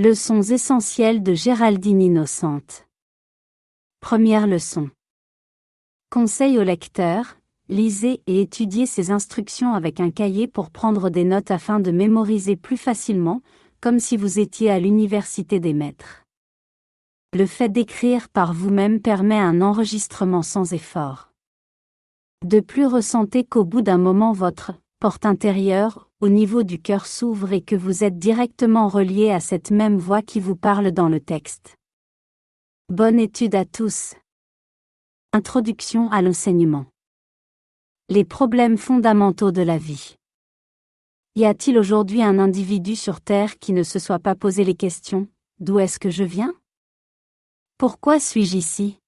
Leçons essentielles de Géraldine Innocente. Première leçon. Conseil au lecteur, lisez et étudiez ces instructions avec un cahier pour prendre des notes afin de mémoriser plus facilement, comme si vous étiez à l'université des maîtres. Le fait d'écrire par vous-même permet un enregistrement sans effort. De plus ressentez qu'au bout d'un moment votre porte intérieure, au niveau du cœur s'ouvre et que vous êtes directement relié à cette même voix qui vous parle dans le texte. Bonne étude à tous. Introduction à l'enseignement. Les problèmes fondamentaux de la vie. Y a-t-il aujourd'hui un individu sur Terre qui ne se soit pas posé les questions D'où est-ce que je viens? Pourquoi suis-je ici?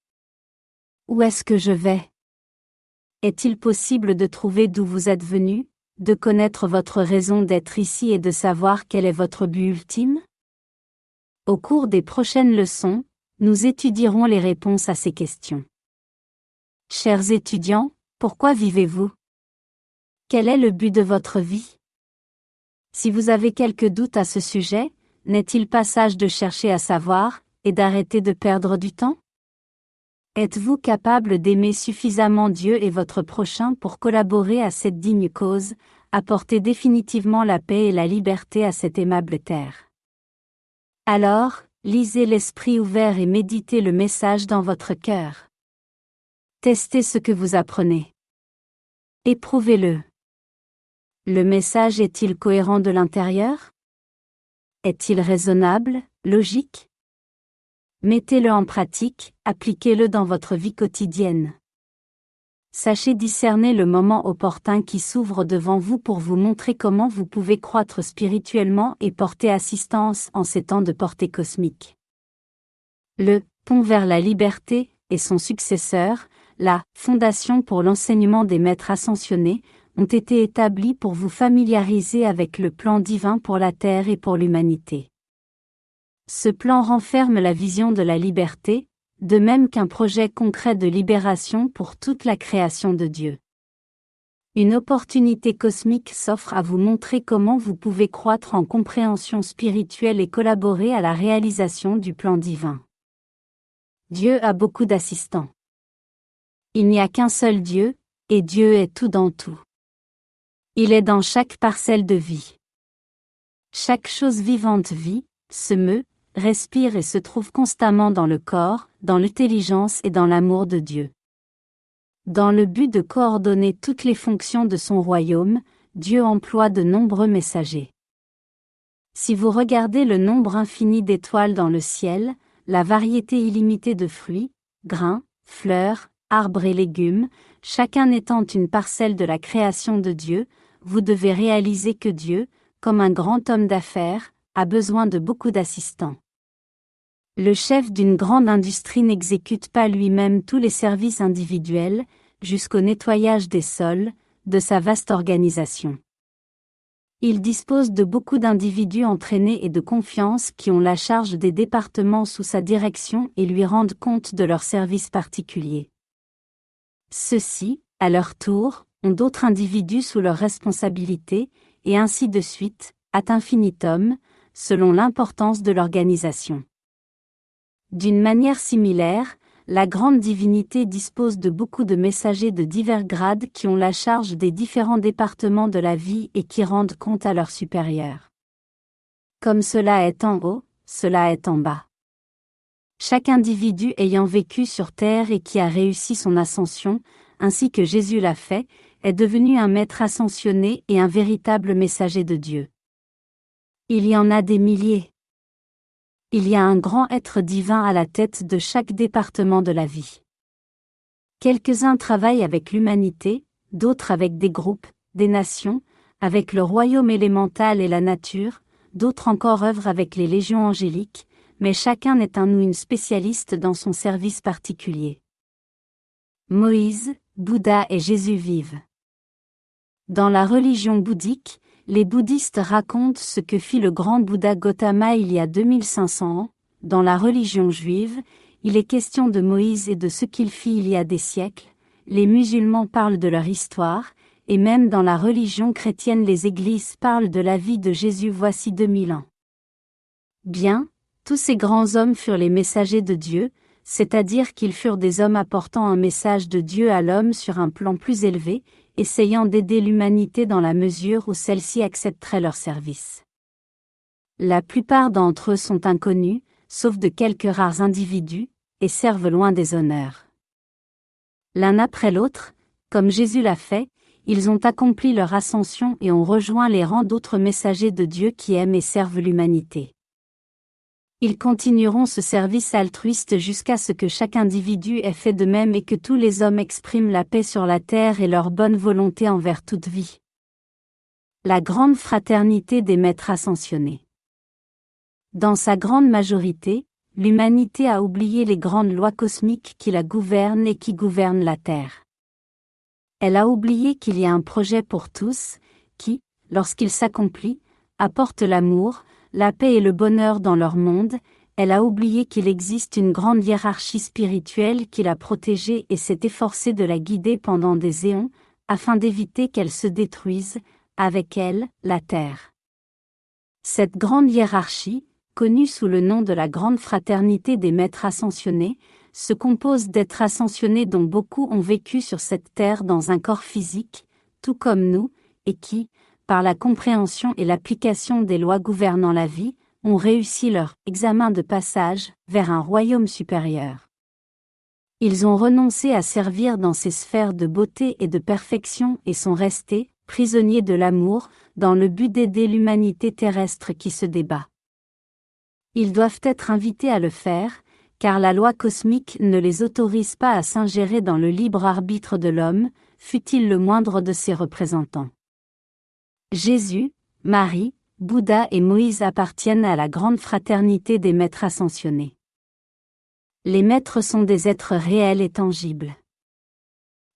Où est-ce que je vais? Est-il possible de trouver d'où vous êtes venu? De connaître votre raison d'être ici et de savoir quel est votre but ultime? Au cours des prochaines leçons, nous étudierons les réponses à ces questions. Chers étudiants, pourquoi vivez-vous? Quel est le but de votre vie? Si vous avez quelques doutes à ce sujet, n'est-il pas sage de chercher à savoir, et d'arrêter de perdre du temps? Êtes-vous capable d'aimer suffisamment Dieu et votre prochain pour collaborer à cette digne cause, apporter définitivement la paix et la liberté à cette aimable terre? Alors, lisez l'esprit ouvert et méditez le message dans votre cœur. Testez ce que vous apprenez. Éprouvez-le. Le message est-il cohérent de l'intérieur? Est-il raisonnable, logique? Mettez-le en pratique, appliquez-le dans votre vie quotidienne. Sachez discerner le moment opportun qui s'ouvre devant vous pour vous montrer comment vous pouvez croître spirituellement et porter assistance en ces temps de portée cosmique. Le Pont vers la liberté et son successeur, la Fondation pour l'enseignement des maîtres ascensionnés, ont été établis pour vous familiariser avec le plan divin pour la Terre et pour l'humanité. Ce plan renferme la vision de la liberté, de même qu'un projet concret de libération pour toute la création de Dieu. Une opportunité cosmique s'offre à vous montrer comment vous pouvez croître en compréhension spirituelle et collaborer à la réalisation du plan divin. Dieu a beaucoup d'assistants. Il n'y a qu'un seul Dieu, et Dieu est tout dans tout. Il est dans chaque parcelle de vie. Chaque chose vivante vit, se meut, respire et se trouve constamment dans le corps, dans l'intelligence et dans l'amour de Dieu. Dans le but de coordonner toutes les fonctions de son royaume, Dieu emploie de nombreux messagers. Si vous regardez le nombre infini d'étoiles dans le ciel, la variété illimitée de fruits, grains, fleurs, arbres et légumes, chacun étant une parcelle de la création de Dieu, vous devez réaliser que Dieu, comme un grand homme d'affaires, a besoin de beaucoup d'assistants. Le chef d'une grande industrie n'exécute pas lui-même tous les services individuels, jusqu'au nettoyage des sols, de sa vaste organisation. Il dispose de beaucoup d'individus entraînés et de confiance qui ont la charge des départements sous sa direction et lui rendent compte de leurs services particuliers. Ceux-ci, à leur tour, ont d'autres individus sous leur responsabilité, et ainsi de suite, ad infinitum, selon l'importance de l'organisation. D'une manière similaire, la grande divinité dispose de beaucoup de messagers de divers grades qui ont la charge des différents départements de la vie et qui rendent compte à leurs supérieurs. Comme cela est en haut, cela est en bas. Chaque individu ayant vécu sur terre et qui a réussi son ascension, ainsi que Jésus l'a fait, est devenu un maître ascensionné et un véritable messager de Dieu. Il y en a des milliers. Il y a un grand être divin à la tête de chaque département de la vie. Quelques-uns travaillent avec l'humanité, d'autres avec des groupes, des nations, avec le royaume élémental et la nature, d'autres encore œuvrent avec les légions angéliques, mais chacun est un ou une spécialiste dans son service particulier. Moïse, Bouddha et Jésus vivent. Dans la religion bouddhique, les bouddhistes racontent ce que fit le grand Bouddha Gautama il y a 2500 ans. Dans la religion juive, il est question de Moïse et de ce qu'il fit il y a des siècles. Les musulmans parlent de leur histoire, et même dans la religion chrétienne les églises parlent de la vie de Jésus voici 2000 ans. Bien, tous ces grands hommes furent les messagers de Dieu, c'est-à-dire qu'ils furent des hommes apportant un message de Dieu à l'homme sur un plan plus élevé, essayant d'aider l'humanité dans la mesure où celle-ci accepterait leur service. La plupart d'entre eux sont inconnus, sauf de quelques rares individus, et servent loin des honneurs. L'un après l'autre, comme Jésus l'a fait, ils ont accompli leur ascension et ont rejoint les rangs d'autres messagers de Dieu qui aiment et servent l'humanité. Ils continueront ce service altruiste jusqu'à ce que chaque individu ait fait de même et que tous les hommes expriment la paix sur la terre et leur bonne volonté envers toute vie. La grande fraternité des maîtres ascensionnés. Dans sa grande majorité, l'humanité a oublié les grandes lois cosmiques qui la gouvernent et qui gouvernent la Terre. Elle a oublié qu'il y a un projet pour tous, qui, lorsqu'il s'accomplit, apporte l'amour, la paix et le bonheur dans leur monde, elle a oublié qu'il existe une grande hiérarchie spirituelle qui l'a protégée et s'est efforcée de la guider pendant des éons, afin d'éviter qu'elle se détruise, avec elle, la Terre. Cette grande hiérarchie, connue sous le nom de la Grande Fraternité des Maîtres Ascensionnés, se compose d'êtres ascensionnés dont beaucoup ont vécu sur cette terre dans un corps physique, tout comme nous, et qui, par la compréhension et l'application des lois gouvernant la vie, ont réussi leur examen de passage vers un royaume supérieur. Ils ont renoncé à servir dans ces sphères de beauté et de perfection et sont restés, prisonniers de l'amour, dans le but d'aider l'humanité terrestre qui se débat. Ils doivent être invités à le faire, car la loi cosmique ne les autorise pas à s'ingérer dans le libre arbitre de l'homme, fût-il le moindre de ses représentants. Jésus, Marie, Bouddha et Moïse appartiennent à la grande fraternité des maîtres ascensionnés. Les maîtres sont des êtres réels et tangibles.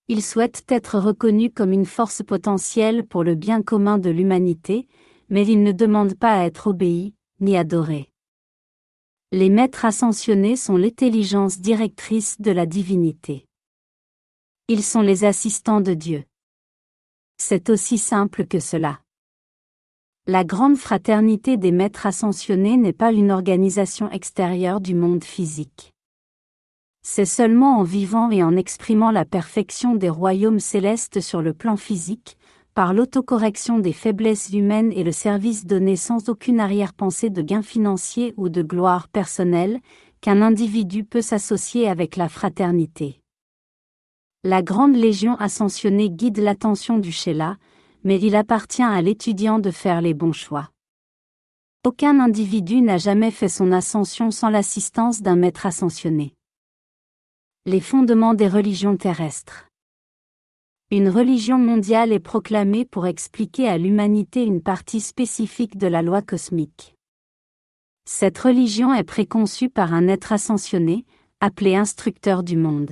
Ils souhaitent être reconnus comme une force potentielle pour le bien commun de l'humanité, mais ils ne demandent pas à être obéis, ni adorés. Les maîtres ascensionnés sont l'intelligence directrice de la divinité. Ils sont les assistants de Dieu. C'est aussi simple que cela. La grande fraternité des maîtres ascensionnés n'est pas une organisation extérieure du monde physique. C'est seulement en vivant et en exprimant la perfection des royaumes célestes sur le plan physique, par l'autocorrection des faiblesses humaines et le service donné sans aucune arrière-pensée de gain financier ou de gloire personnelle, qu'un individu peut s'associer avec la fraternité. La grande légion ascensionnée guide l'attention du Sheila, mais il appartient à l'étudiant de faire les bons choix. Aucun individu n'a jamais fait son ascension sans l'assistance d'un maître ascensionné. Les fondements des religions terrestres. Une religion mondiale est proclamée pour expliquer à l'humanité une partie spécifique de la loi cosmique. Cette religion est préconçue par un être ascensionné, appelé instructeur du monde.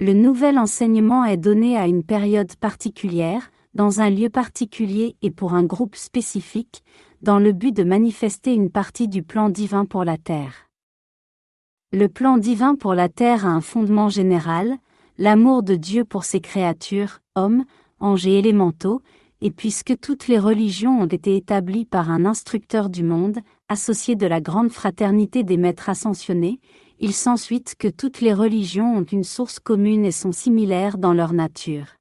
Le nouvel enseignement est donné à une période particulière, dans un lieu particulier et pour un groupe spécifique, dans le but de manifester une partie du plan divin pour la Terre. Le plan divin pour la Terre a un fondement général, l'amour de Dieu pour ses créatures, hommes, anges et élémentaux, et puisque toutes les religions ont été établies par un instructeur du monde, associé de la grande fraternité des maîtres ascensionnés, il s'ensuit que toutes les religions ont une source commune et sont similaires dans leur nature.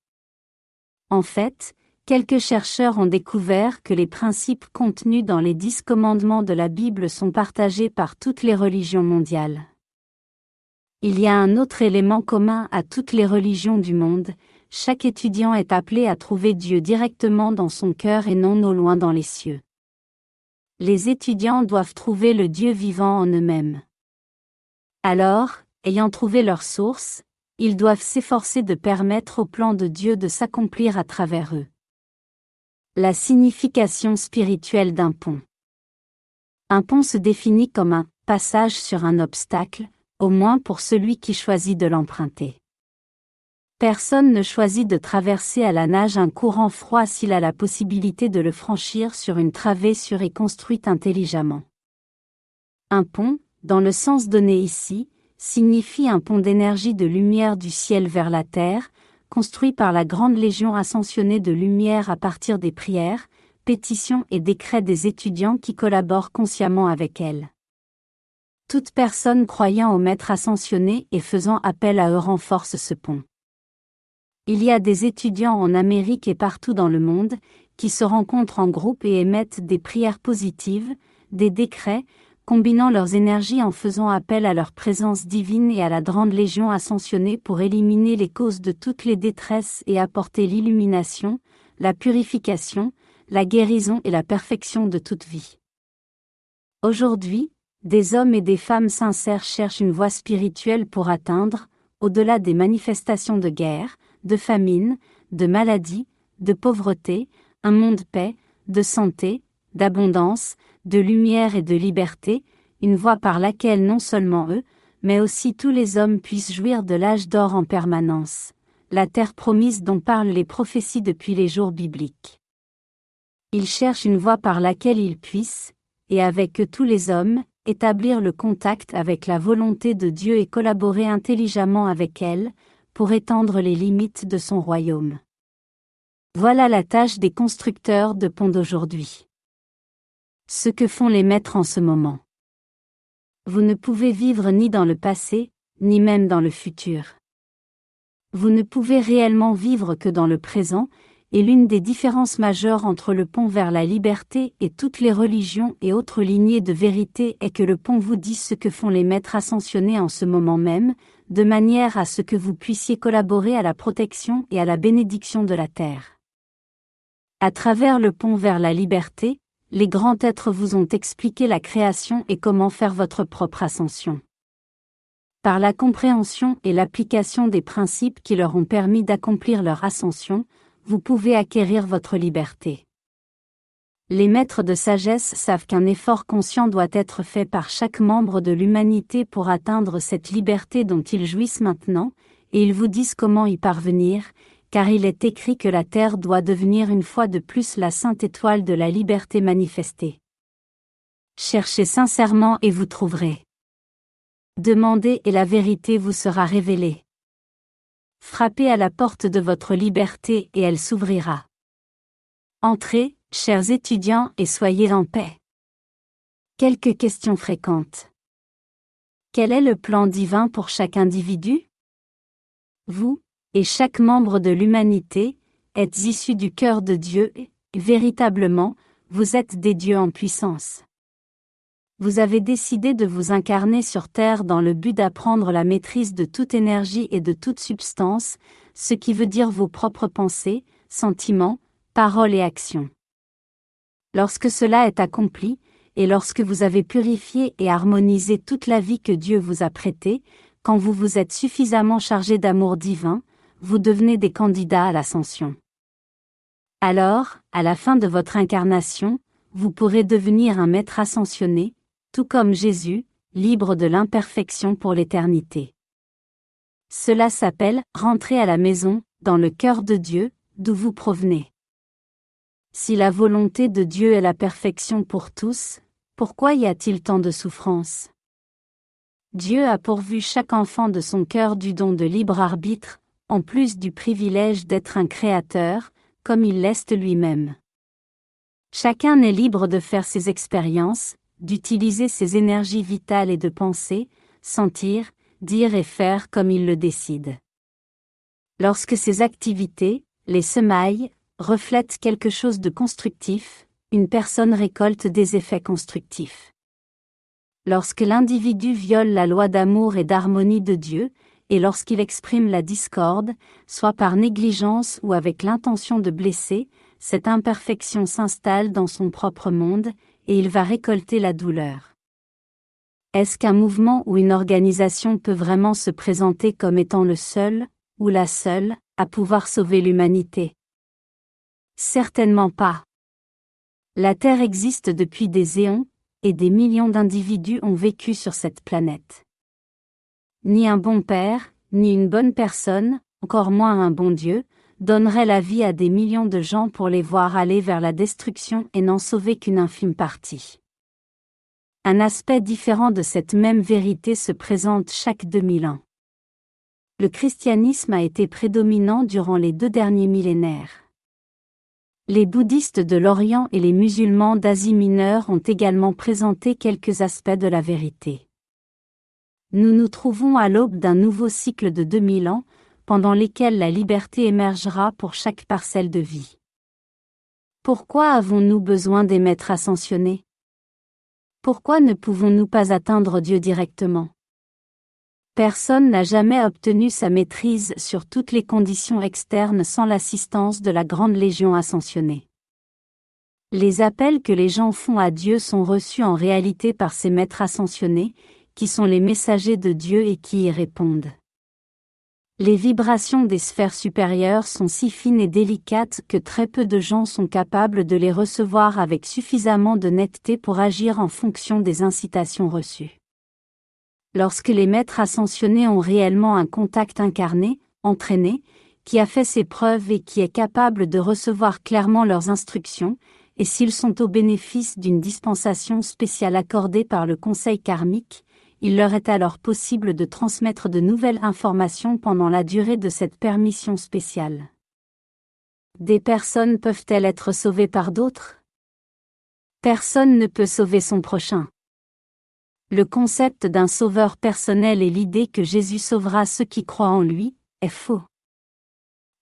En fait, quelques chercheurs ont découvert que les principes contenus dans les dix commandements de la Bible sont partagés par toutes les religions mondiales. Il y a un autre élément commun à toutes les religions du monde, chaque étudiant est appelé à trouver Dieu directement dans son cœur et non au loin dans les cieux. Les étudiants doivent trouver le Dieu vivant en eux-mêmes. Alors, ayant trouvé leur source, ils doivent s'efforcer de permettre au plan de Dieu de s'accomplir à travers eux. La signification spirituelle d'un pont. Un pont se définit comme un passage sur un obstacle, au moins pour celui qui choisit de l'emprunter. Personne ne choisit de traverser à la nage un courant froid s'il a la possibilité de le franchir sur une travée sûre et construite intelligemment. Un pont, dans le sens donné ici, signifie un pont d'énergie de lumière du ciel vers la terre, construit par la grande légion ascensionnée de lumière à partir des prières, pétitions et décrets des étudiants qui collaborent consciemment avec elle. Toute personne croyant au maître ascensionné et faisant appel à eux renforce ce pont. Il y a des étudiants en Amérique et partout dans le monde, qui se rencontrent en groupe et émettent des prières positives, des décrets, combinant leurs énergies en faisant appel à leur présence divine et à la grande légion ascensionnée pour éliminer les causes de toutes les détresses et apporter l'illumination, la purification, la guérison et la perfection de toute vie. Aujourd'hui, des hommes et des femmes sincères cherchent une voie spirituelle pour atteindre, au-delà des manifestations de guerre, de famine, de maladie, de pauvreté, un monde paix, de santé, d'abondance, de lumière et de liberté, une voie par laquelle non seulement eux, mais aussi tous les hommes puissent jouir de l'âge d'or en permanence, la terre promise dont parlent les prophéties depuis les jours bibliques. Ils cherchent une voie par laquelle ils puissent, et avec eux tous les hommes, établir le contact avec la volonté de Dieu et collaborer intelligemment avec elle, pour étendre les limites de son royaume. Voilà la tâche des constructeurs de ponts d'aujourd'hui. Ce que font les maîtres en ce moment. Vous ne pouvez vivre ni dans le passé, ni même dans le futur. Vous ne pouvez réellement vivre que dans le présent, et l'une des différences majeures entre le pont vers la liberté et toutes les religions et autres lignées de vérité est que le pont vous dit ce que font les maîtres ascensionnés en ce moment même, de manière à ce que vous puissiez collaborer à la protection et à la bénédiction de la terre. À travers le pont vers la liberté, les grands êtres vous ont expliqué la création et comment faire votre propre ascension. Par la compréhension et l'application des principes qui leur ont permis d'accomplir leur ascension, vous pouvez acquérir votre liberté. Les maîtres de sagesse savent qu'un effort conscient doit être fait par chaque membre de l'humanité pour atteindre cette liberté dont ils jouissent maintenant, et ils vous disent comment y parvenir, car il est écrit que la terre doit devenir une fois de plus la sainte étoile de la liberté manifestée. Cherchez sincèrement et vous trouverez. Demandez et la vérité vous sera révélée. Frappez à la porte de votre liberté et elle s'ouvrira. Entrez, chers étudiants, et soyez en paix. Quelques questions fréquentes. Quel est le plan divin pour chaque individu? Vous, et chaque membre de l'humanité, êtes issus du cœur de Dieu et, véritablement, vous êtes des dieux en puissance vous avez décidé de vous incarner sur Terre dans le but d'apprendre la maîtrise de toute énergie et de toute substance, ce qui veut dire vos propres pensées, sentiments, paroles et actions. Lorsque cela est accompli, et lorsque vous avez purifié et harmonisé toute la vie que Dieu vous a prêtée, quand vous vous êtes suffisamment chargé d'amour divin, vous devenez des candidats à l'ascension. Alors, à la fin de votre incarnation, vous pourrez devenir un maître ascensionné, tout comme Jésus, libre de l'imperfection pour l'éternité. Cela s'appelle rentrer à la maison, dans le cœur de Dieu, d'où vous provenez. Si la volonté de Dieu est la perfection pour tous, pourquoi y a-t-il tant de souffrance? Dieu a pourvu chaque enfant de son cœur du don de libre arbitre, en plus du privilège d'être un créateur, comme il l'est lui-même. Chacun est libre de faire ses expériences, d'utiliser ses énergies vitales et de penser, sentir, dire et faire comme il le décide. Lorsque ces activités, les semailles, reflètent quelque chose de constructif, une personne récolte des effets constructifs. Lorsque l'individu viole la loi d'amour et d'harmonie de Dieu, et lorsqu'il exprime la discorde, soit par négligence ou avec l'intention de blesser, cette imperfection s'installe dans son propre monde, et il va récolter la douleur. Est-ce qu'un mouvement ou une organisation peut vraiment se présenter comme étant le seul, ou la seule, à pouvoir sauver l'humanité? Certainement pas. La Terre existe depuis des éons, et des millions d'individus ont vécu sur cette planète. Ni un bon père, ni une bonne personne, encore moins un bon Dieu, donnerait la vie à des millions de gens pour les voir aller vers la destruction et n'en sauver qu'une infime partie. Un aspect différent de cette même vérité se présente chaque 2000 ans. Le christianisme a été prédominant durant les deux derniers millénaires. Les bouddhistes de l'Orient et les musulmans d'Asie mineure ont également présenté quelques aspects de la vérité. Nous nous trouvons à l'aube d'un nouveau cycle de 2000 ans, pendant lesquels la liberté émergera pour chaque parcelle de vie. Pourquoi avons-nous besoin des maîtres ascensionnés? Pourquoi ne pouvons-nous pas atteindre Dieu directement? Personne n'a jamais obtenu sa maîtrise sur toutes les conditions externes sans l'assistance de la Grande Légion ascensionnée. Les appels que les gens font à Dieu sont reçus en réalité par ces maîtres ascensionnés, qui sont les messagers de Dieu et qui y répondent. Les vibrations des sphères supérieures sont si fines et délicates que très peu de gens sont capables de les recevoir avec suffisamment de netteté pour agir en fonction des incitations reçues lorsque les maîtres ascensionnés ont réellement un contact incarné, entraîné, qui a fait ses preuves et qui est capable de recevoir clairement leurs instructions, et s'ils sont au bénéfice d'une dispensation spéciale accordée par le Conseil karmique, il leur est alors possible de transmettre de nouvelles informations pendant la durée de cette permission spéciale. Des personnes peuvent-elles être sauvées par d'autres? Personne ne peut sauver son prochain le concept d'un sauveur personnel et l'idée que Jésus sauvera ceux qui croient en lui, est faux.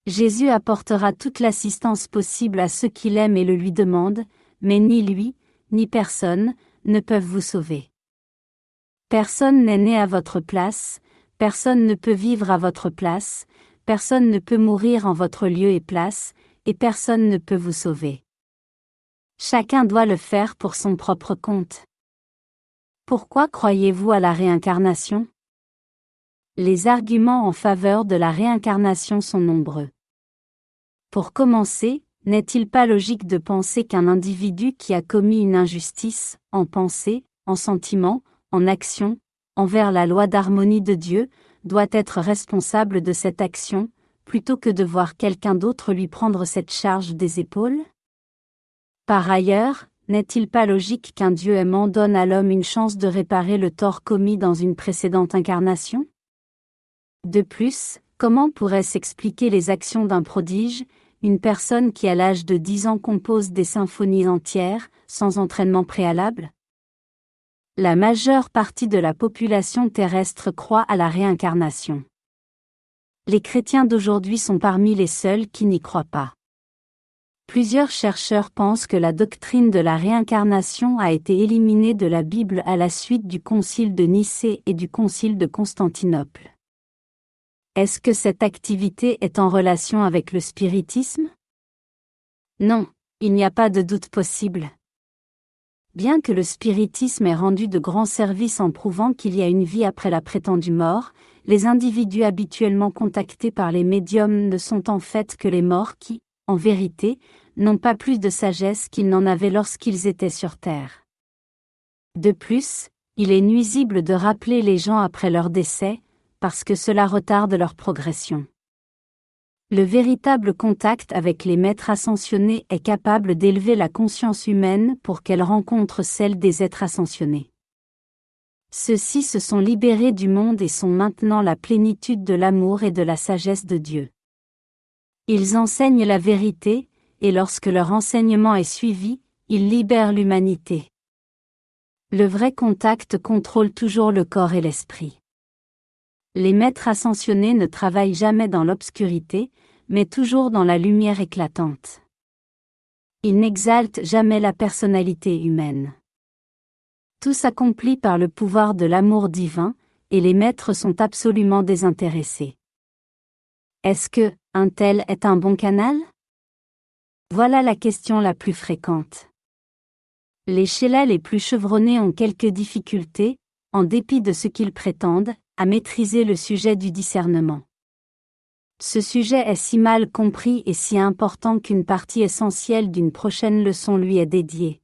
Jésus apportera toute l'assistance possible à ceux qui l'aiment et le lui demandent, mais ni lui, ni personne, ne peuvent vous sauver. Personne n'est né à votre place, personne ne peut vivre à votre place, personne ne peut mourir en votre lieu et place, et personne ne peut vous sauver. Chacun doit le faire pour son propre compte. Pourquoi croyez-vous à la réincarnation? Les arguments en faveur de la réincarnation sont nombreux. Pour commencer, n'est-il pas logique de penser qu'un individu qui a commis une injustice, en pensée, en sentiment, en action, envers la loi d'harmonie de Dieu, doit être responsable de cette action, plutôt que de voir quelqu'un d'autre lui prendre cette charge des épaules? Par ailleurs, n'est-il pas logique qu'un Dieu aimant donne à l'homme une chance de réparer le tort commis dans une précédente incarnation? De plus, comment pourrait s'expliquer les actions d'un prodige, une personne qui à l'âge de 10 ans compose des symphonies entières, sans entraînement préalable? La majeure partie de la population terrestre croit à la réincarnation. Les chrétiens d'aujourd'hui sont parmi les seuls qui n'y croient pas. Plusieurs chercheurs pensent que la doctrine de la réincarnation a été éliminée de la Bible à la suite du concile de Nicée et du concile de Constantinople. Est-ce que cette activité est en relation avec le spiritisme? Non, il n'y a pas de doute possible. Bien que le spiritisme ait rendu de grands services en prouvant qu'il y a une vie après la prétendue mort, les individus habituellement contactés par les médiums ne sont en fait que les morts qui, en vérité, n'ont pas plus de sagesse qu'ils n'en avaient lorsqu'ils étaient sur Terre. De plus, il est nuisible de rappeler les gens après leur décès, parce que cela retarde leur progression. Le véritable contact avec les maîtres ascensionnés est capable d'élever la conscience humaine pour qu'elle rencontre celle des êtres ascensionnés. Ceux-ci se sont libérés du monde et sont maintenant la plénitude de l'amour et de la sagesse de Dieu. Ils enseignent la vérité, et lorsque leur enseignement est suivi, ils libèrent l'humanité. Le vrai contact contrôle toujours le corps et l'esprit. Les maîtres ascensionnés ne travaillent jamais dans l'obscurité, mais toujours dans la lumière éclatante. Ils n'exaltent jamais la personnalité humaine. Tout s'accomplit par le pouvoir de l'amour divin, et les maîtres sont absolument désintéressés. Est-ce que, un tel est un bon canal? Voilà la question la plus fréquente. Les chélets les plus chevronnés ont quelques difficultés, en dépit de ce qu'ils prétendent, à maîtriser le sujet du discernement. Ce sujet est si mal compris et si important qu'une partie essentielle d'une prochaine leçon lui est dédiée.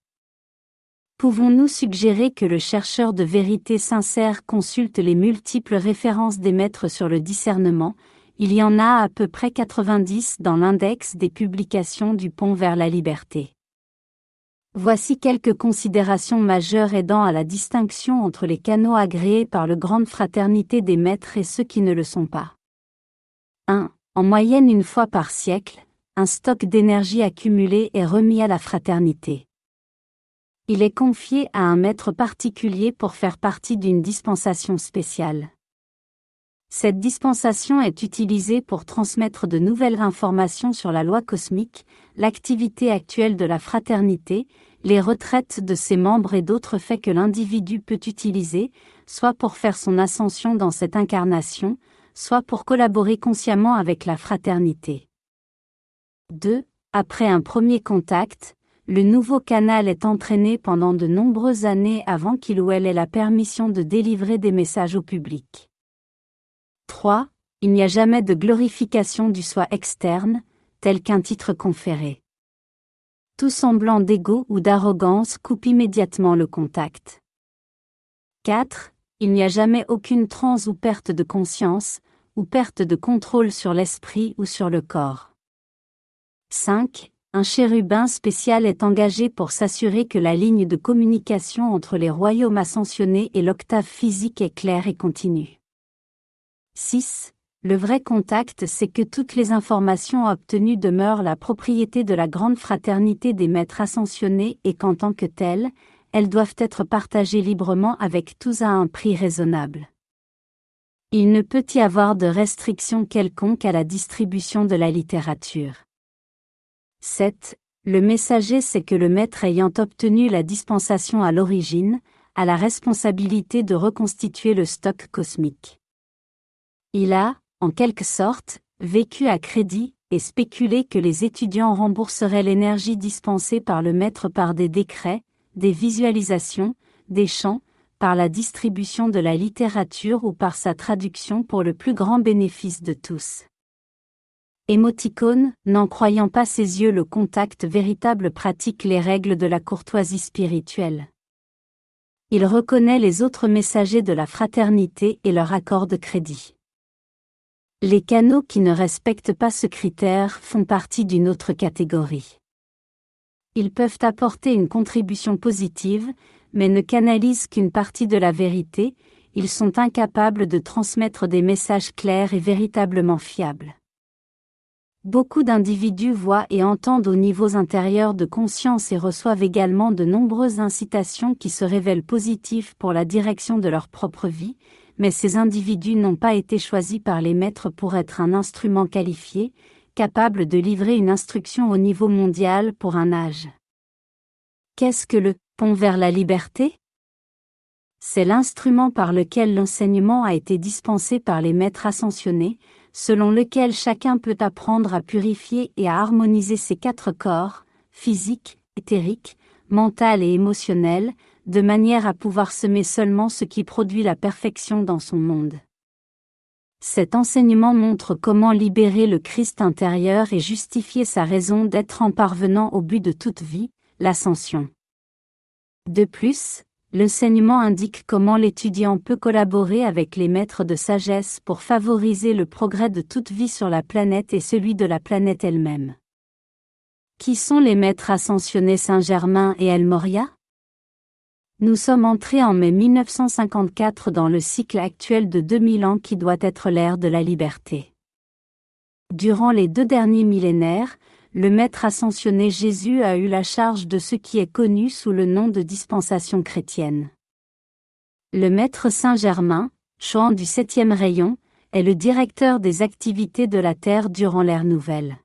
Pouvons-nous suggérer que le chercheur de vérité sincère consulte les multiples références des maîtres sur le discernement, il y en a à peu près 90 dans l'index des publications du Pont vers la liberté. Voici quelques considérations majeures aidant à la distinction entre les canaux agréés par le Grande Fraternité des Maîtres et ceux qui ne le sont pas. 1. En moyenne une fois par siècle, un stock d'énergie accumulé est remis à la fraternité. Il est confié à un maître particulier pour faire partie d'une dispensation spéciale. Cette dispensation est utilisée pour transmettre de nouvelles informations sur la loi cosmique, l'activité actuelle de la fraternité, les retraites de ses membres et d'autres faits que l'individu peut utiliser, soit pour faire son ascension dans cette incarnation, soit pour collaborer consciemment avec la fraternité. 2. Après un premier contact, le nouveau canal est entraîné pendant de nombreuses années avant qu'il ou elle ait la permission de délivrer des messages au public. 3. Il n'y a jamais de glorification du soi externe, tel qu'un titre conféré. Tout semblant d'ego ou d'arrogance coupe immédiatement le contact. 4. Il n'y a jamais aucune transe ou perte de conscience, ou perte de contrôle sur l'esprit ou sur le corps. 5. Un chérubin spécial est engagé pour s'assurer que la ligne de communication entre les royaumes ascensionnés et l'octave physique est claire et continue. 6. Le vrai contact, c'est que toutes les informations obtenues demeurent la propriété de la grande fraternité des maîtres ascensionnés et qu'en tant que telles, elles doivent être partagées librement avec tous à un prix raisonnable. Il ne peut y avoir de restriction quelconque à la distribution de la littérature. 7. Le messager sait que le maître ayant obtenu la dispensation à l'origine, a la responsabilité de reconstituer le stock cosmique. Il a, en quelque sorte, vécu à crédit, et spéculé que les étudiants rembourseraient l'énergie dispensée par le maître par des décrets, des visualisations, des chants, par la distribution de la littérature ou par sa traduction pour le plus grand bénéfice de tous. Émoticône, n'en croyant pas ses yeux le contact véritable pratique les règles de la courtoisie spirituelle. Il reconnaît les autres messagers de la fraternité et leur accorde crédit. Les canaux qui ne respectent pas ce critère font partie d'une autre catégorie. Ils peuvent apporter une contribution positive, mais ne canalisent qu'une partie de la vérité, ils sont incapables de transmettre des messages clairs et véritablement fiables. Beaucoup d'individus voient et entendent aux niveaux intérieurs de conscience et reçoivent également de nombreuses incitations qui se révèlent positives pour la direction de leur propre vie, mais ces individus n'ont pas été choisis par les maîtres pour être un instrument qualifié, capable de livrer une instruction au niveau mondial pour un âge. Qu'est-ce que le pont vers la liberté? C'est l'instrument par lequel l'enseignement a été dispensé par les maîtres ascensionnés, selon lequel chacun peut apprendre à purifier et à harmoniser ses quatre corps, physique, éthérique, mental et émotionnel, de manière à pouvoir semer seulement ce qui produit la perfection dans son monde. Cet enseignement montre comment libérer le Christ intérieur et justifier sa raison d'être en parvenant au but de toute vie, l'ascension. De plus, l'enseignement indique comment l'étudiant peut collaborer avec les maîtres de sagesse pour favoriser le progrès de toute vie sur la planète et celui de la planète elle-même. Qui sont les maîtres ascensionnés Saint-Germain et El Moria? Nous sommes entrés en mai 1954 dans le cycle actuel de 2000 ans qui doit être l'ère de la liberté. Durant les deux derniers millénaires, le Maître ascensionné Jésus a eu la charge de ce qui est connu sous le nom de dispensation chrétienne. Le Maître Saint-Germain, chouan du septième rayon, est le directeur des activités de la Terre durant l'ère nouvelle.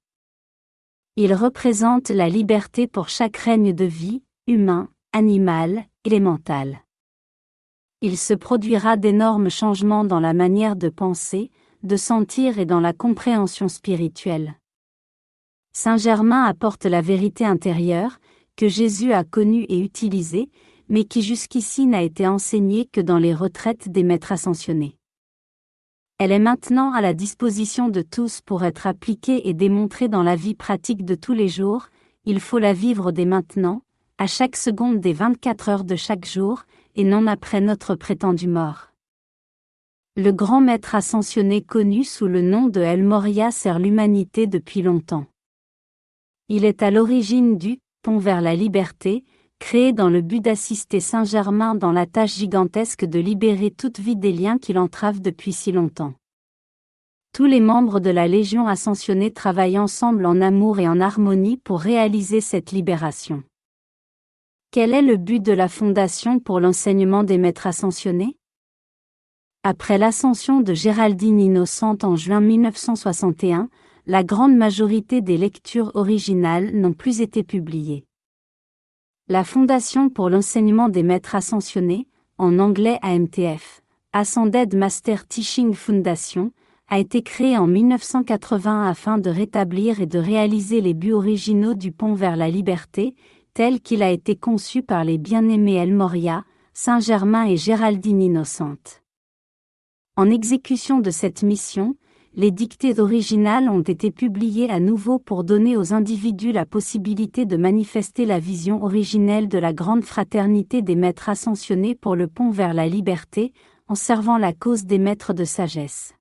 Il représente la liberté pour chaque règne de vie, humain, animal, élémental. Il se produira d'énormes changements dans la manière de penser, de sentir et dans la compréhension spirituelle. Saint Germain apporte la vérité intérieure, que Jésus a connue et utilisée, mais qui jusqu'ici n'a été enseignée que dans les retraites des maîtres ascensionnés. Elle est maintenant à la disposition de tous pour être appliquée et démontrée dans la vie pratique de tous les jours, il faut la vivre dès maintenant, à chaque seconde des 24 heures de chaque jour, et non après notre prétendu mort. Le grand maître ascensionné connu sous le nom de El Moria sert l'humanité depuis longtemps. Il est à l'origine du pont vers la liberté, créé dans le but d'assister Saint-Germain dans la tâche gigantesque de libérer toute vie des liens qui l'entravent depuis si longtemps. Tous les membres de la Légion ascensionnée travaillent ensemble en amour et en harmonie pour réaliser cette libération. Quel est le but de la Fondation pour l'enseignement des maîtres ascensionnés? Après l'ascension de Géraldine Innocente en juin 1961, la grande majorité des lectures originales n'ont plus été publiées. La Fondation pour l'enseignement des maîtres ascensionnés, en anglais AMTF, Ascended Master Teaching Foundation, a été créée en 1980 afin de rétablir et de réaliser les buts originaux du pont vers la liberté, tel qu'il a été conçu par les bien-aimés El Moria, Saint-Germain et Géraldine Innocente. En exécution de cette mission, les dictées originales ont été publiées à nouveau pour donner aux individus la possibilité de manifester la vision originelle de la grande fraternité des maîtres ascensionnés pour le pont vers la liberté, en servant la cause des maîtres de sagesse.